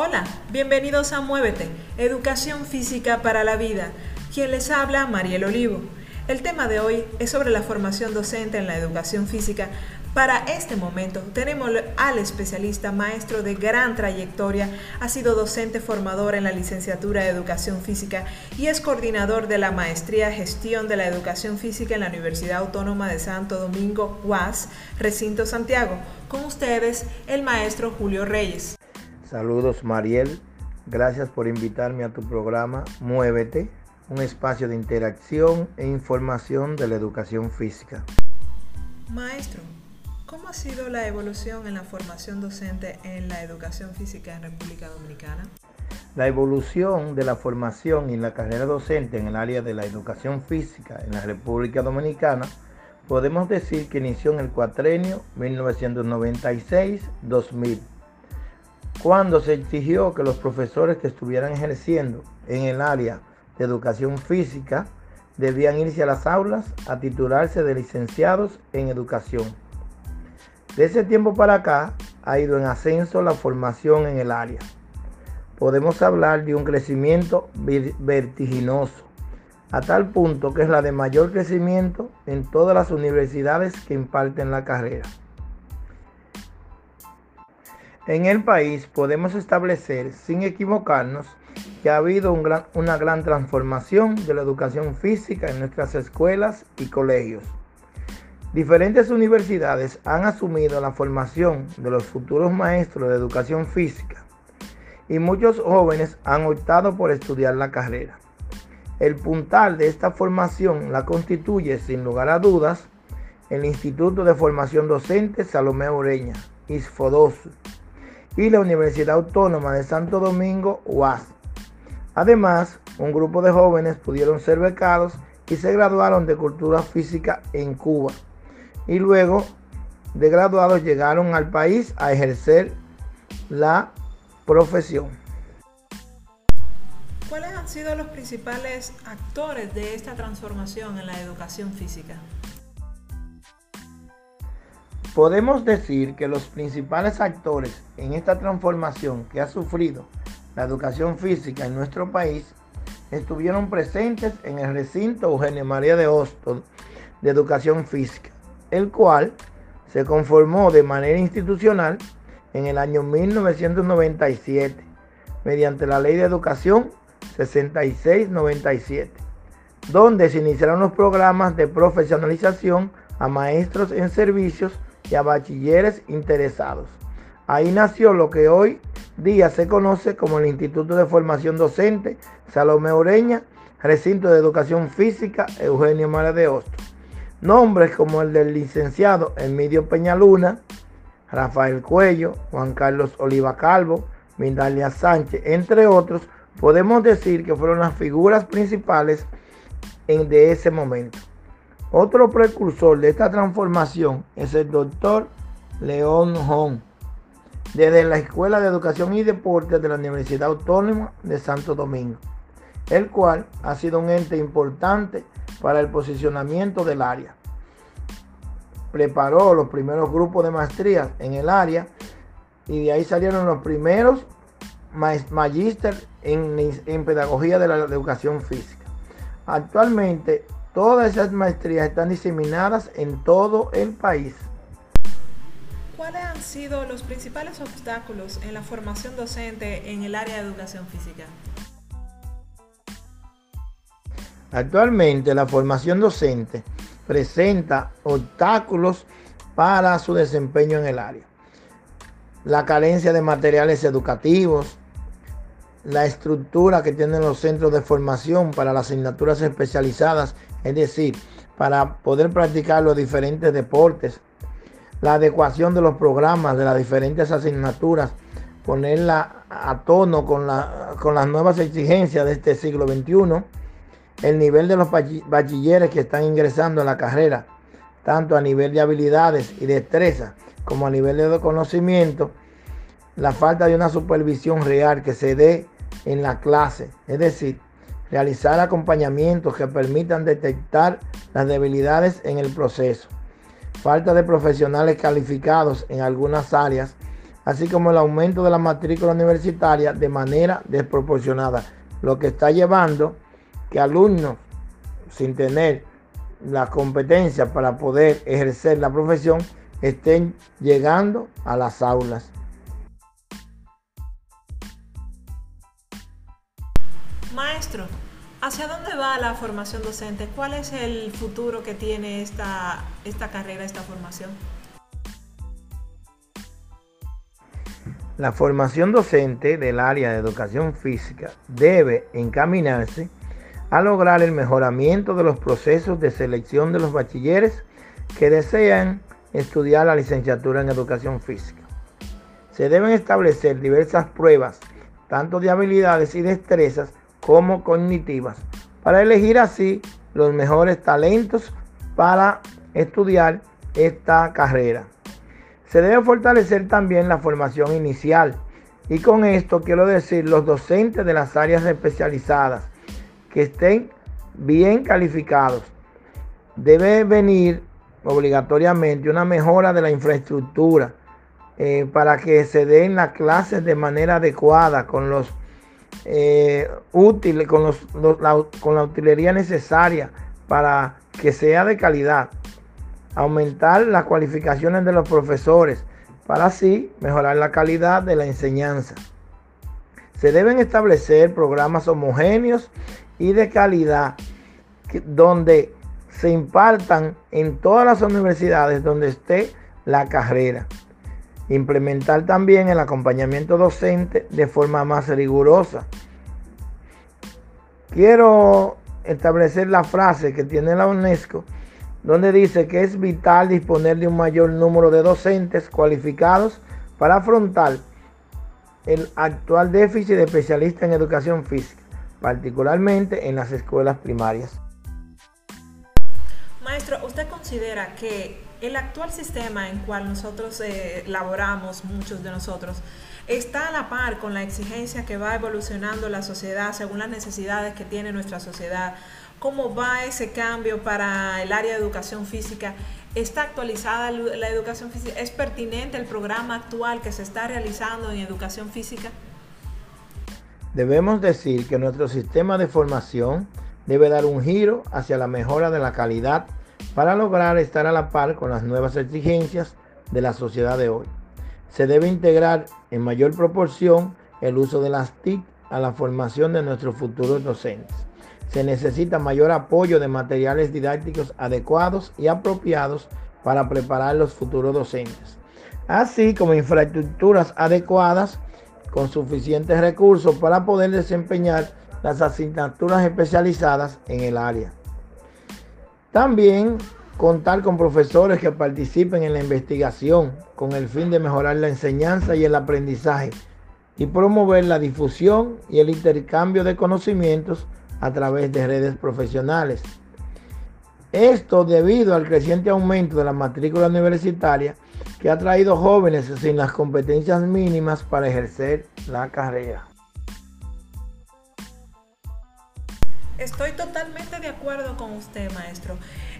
Hola, bienvenidos a Muévete, Educación Física para la Vida. Quien les habla, Mariel Olivo. El tema de hoy es sobre la formación docente en la educación física. Para este momento tenemos al especialista maestro de gran trayectoria, ha sido docente formador en la licenciatura de Educación Física y es coordinador de la maestría Gestión de la Educación Física en la Universidad Autónoma de Santo Domingo, UAS, Recinto Santiago. Con ustedes, el maestro Julio Reyes. Saludos Mariel, gracias por invitarme a tu programa Muévete un espacio de interacción e información de la educación física. Maestro, ¿cómo ha sido la evolución en la formación docente en la educación física en República Dominicana? La evolución de la formación y la carrera docente en el área de la educación física en la República Dominicana podemos decir que inició en el cuatrenio 1996-2000, cuando se exigió que los profesores que estuvieran ejerciendo en el área de Educación Física debían irse a las aulas a titularse de licenciados en educación. De ese tiempo para acá ha ido en ascenso la formación en el área. Podemos hablar de un crecimiento vertiginoso, a tal punto que es la de mayor crecimiento en todas las universidades que imparten la carrera. En el país podemos establecer, sin equivocarnos, que ha habido una gran transformación de la educación física en nuestras escuelas y colegios. Diferentes universidades han asumido la formación de los futuros maestros de educación física y muchos jóvenes han optado por estudiar la carrera. El puntal de esta formación la constituye sin lugar a dudas el Instituto de Formación Docente Salomé Ureña, ISFODOS, y la Universidad Autónoma de Santo Domingo, UAS. Además, un grupo de jóvenes pudieron ser becados y se graduaron de cultura física en Cuba. Y luego de graduados llegaron al país a ejercer la profesión. ¿Cuáles han sido los principales actores de esta transformación en la educación física? Podemos decir que los principales actores en esta transformación que ha sufrido la educación física en nuestro país estuvieron presentes en el recinto Eugenio María de Hostos de Educación Física, el cual se conformó de manera institucional en el año 1997 mediante la Ley de Educación 6697, donde se iniciaron los programas de profesionalización a maestros en servicios y a bachilleres interesados. Ahí nació lo que hoy día se conoce como el Instituto de Formación Docente Salomé Oreña, Recinto de Educación Física Eugenio Mara de Hostos. Nombres como el del licenciado Emilio Peñaluna, Rafael Cuello, Juan Carlos Oliva Calvo, Mindalia Sánchez, entre otros, podemos decir que fueron las figuras principales en, de ese momento. Otro precursor de esta transformación es el doctor León Hong, desde la Escuela de Educación y Deportes de la Universidad Autónoma de Santo Domingo, el cual ha sido un ente importante para el posicionamiento del área. Preparó los primeros grupos de maestrías en el área y de ahí salieron los primeros magíster en, en pedagogía de la educación física. Actualmente todas esas maestrías están diseminadas en todo el país. ¿Cuáles han sido los principales obstáculos en la formación docente en el área de educación física? Actualmente la formación docente presenta obstáculos para su desempeño en el área. La carencia de materiales educativos, la estructura que tienen los centros de formación para las asignaturas especializadas, es decir, para poder practicar los diferentes deportes la adecuación de los programas de las diferentes asignaturas, ponerla a tono con, con las nuevas exigencias de este siglo XXI, el nivel de los bachilleres que están ingresando a la carrera, tanto a nivel de habilidades y destreza como a nivel de conocimiento, la falta de una supervisión real que se dé en la clase, es decir, realizar acompañamientos que permitan detectar las debilidades en el proceso falta de profesionales calificados en algunas áreas, así como el aumento de la matrícula universitaria de manera desproporcionada, lo que está llevando que alumnos sin tener la competencia para poder ejercer la profesión estén llegando a las aulas. Maestro, ¿hacia dónde va la formación docente? ¿Cuál es el futuro que tiene esta, esta carrera, esta formación? La formación docente del área de educación física debe encaminarse a lograr el mejoramiento de los procesos de selección de los bachilleres que desean estudiar la licenciatura en educación física. Se deben establecer diversas pruebas, tanto de habilidades y destrezas como cognitivas, para elegir así los mejores talentos para estudiar esta carrera. Se debe fortalecer también la formación inicial y con esto quiero decir los docentes de las áreas especializadas que estén bien calificados. Debe venir obligatoriamente una mejora de la infraestructura eh, para que se den las clases de manera adecuada con los eh, útiles, con, los, con la utilería necesaria para que sea de calidad. Aumentar las cualificaciones de los profesores para así mejorar la calidad de la enseñanza. Se deben establecer programas homogéneos y de calidad donde se impartan en todas las universidades donde esté la carrera. Implementar también el acompañamiento docente de forma más rigurosa. Quiero establecer la frase que tiene la UNESCO, donde dice que es vital disponer de un mayor número de docentes cualificados para afrontar el actual déficit de especialistas en educación física, particularmente en las escuelas primarias. Maestro, ¿usted considera que el actual sistema en cual nosotros eh, laboramos, muchos de nosotros, está a la par con la exigencia que va evolucionando la sociedad según las necesidades que tiene nuestra sociedad? ¿Cómo va ese cambio para el área de educación física? ¿Está actualizada la educación física? ¿Es pertinente el programa actual que se está realizando en educación física? Debemos decir que nuestro sistema de formación debe dar un giro hacia la mejora de la calidad para lograr estar a la par con las nuevas exigencias de la sociedad de hoy. Se debe integrar en mayor proporción el uso de las TIC a la formación de nuestros futuros docentes. Se necesita mayor apoyo de materiales didácticos adecuados y apropiados para preparar los futuros docentes, así como infraestructuras adecuadas con suficientes recursos para poder desempeñar las asignaturas especializadas en el área. También contar con profesores que participen en la investigación con el fin de mejorar la enseñanza y el aprendizaje y promover la difusión y el intercambio de conocimientos a través de redes profesionales. Esto debido al creciente aumento de la matrícula universitaria que ha traído jóvenes sin las competencias mínimas para ejercer la carrera. Estoy totalmente de acuerdo con usted, maestro.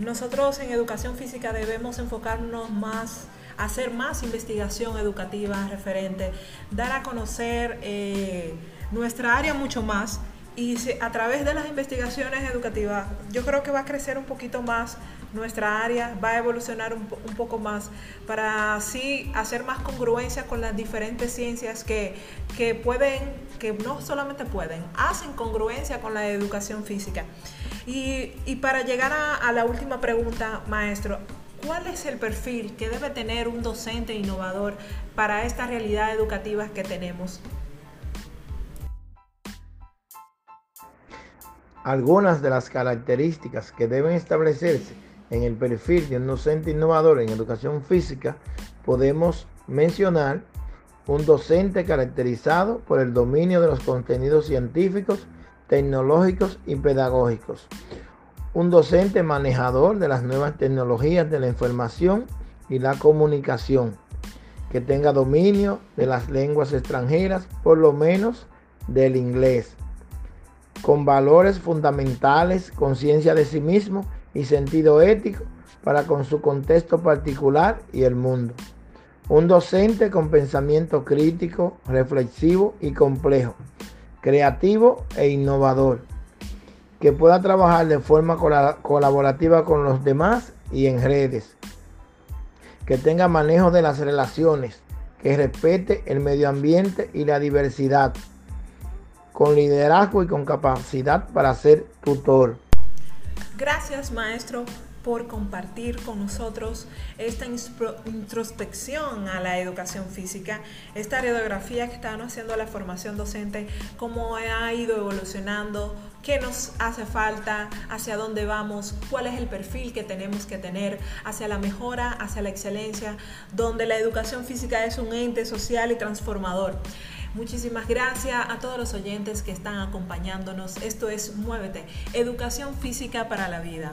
Nosotros en educación física debemos enfocarnos más, hacer más investigación educativa referente, dar a conocer eh, nuestra área mucho más y a través de las investigaciones educativas yo creo que va a crecer un poquito más nuestra área, va a evolucionar un, un, poco más para así hacer más congruencia con las diferentes ciencias que, que pueden, que no solamente pueden, hacen congruencia con la educación física. Y, y para llegar a, a la última pregunta, maestro, ¿Cuál es el perfil que debe tener un docente innovador para esta realidad educativa que tenemos? Algunas de las características que deben establecerse en el perfil de un docente innovador en educación física podemos mencionar un docente caracterizado por el dominio de los contenidos científicos, tecnológicos y pedagógicos. Un docente manejador de las nuevas tecnologías de la información y la comunicación, que tenga dominio de las lenguas extranjeras, por lo menos del inglés, con valores fundamentales, conciencia de sí mismo y sentido ético para con su contexto particular y el mundo. Un docente con pensamiento crítico, reflexivo y complejo, creativo e innovador, que pueda trabajar de forma colaborativa con los demás y en redes, que tenga manejo de las relaciones, que respete el medio ambiente y la diversidad, con liderazgo y con capacidad para ser tutor. Gracias, maestro, por compartir con nosotros esta introspección a la educación física, esta radiografía que están haciendo la formación docente, cómo ha ido evolucionando, qué nos hace falta, hacia dónde vamos, cuál es el perfil que tenemos que tener hacia la mejora, hacia la excelencia, donde la educación física es un ente social y transformador. Muchísimas gracias a todos los oyentes que están acompañándonos. Esto es Muévete, educación física para la vida.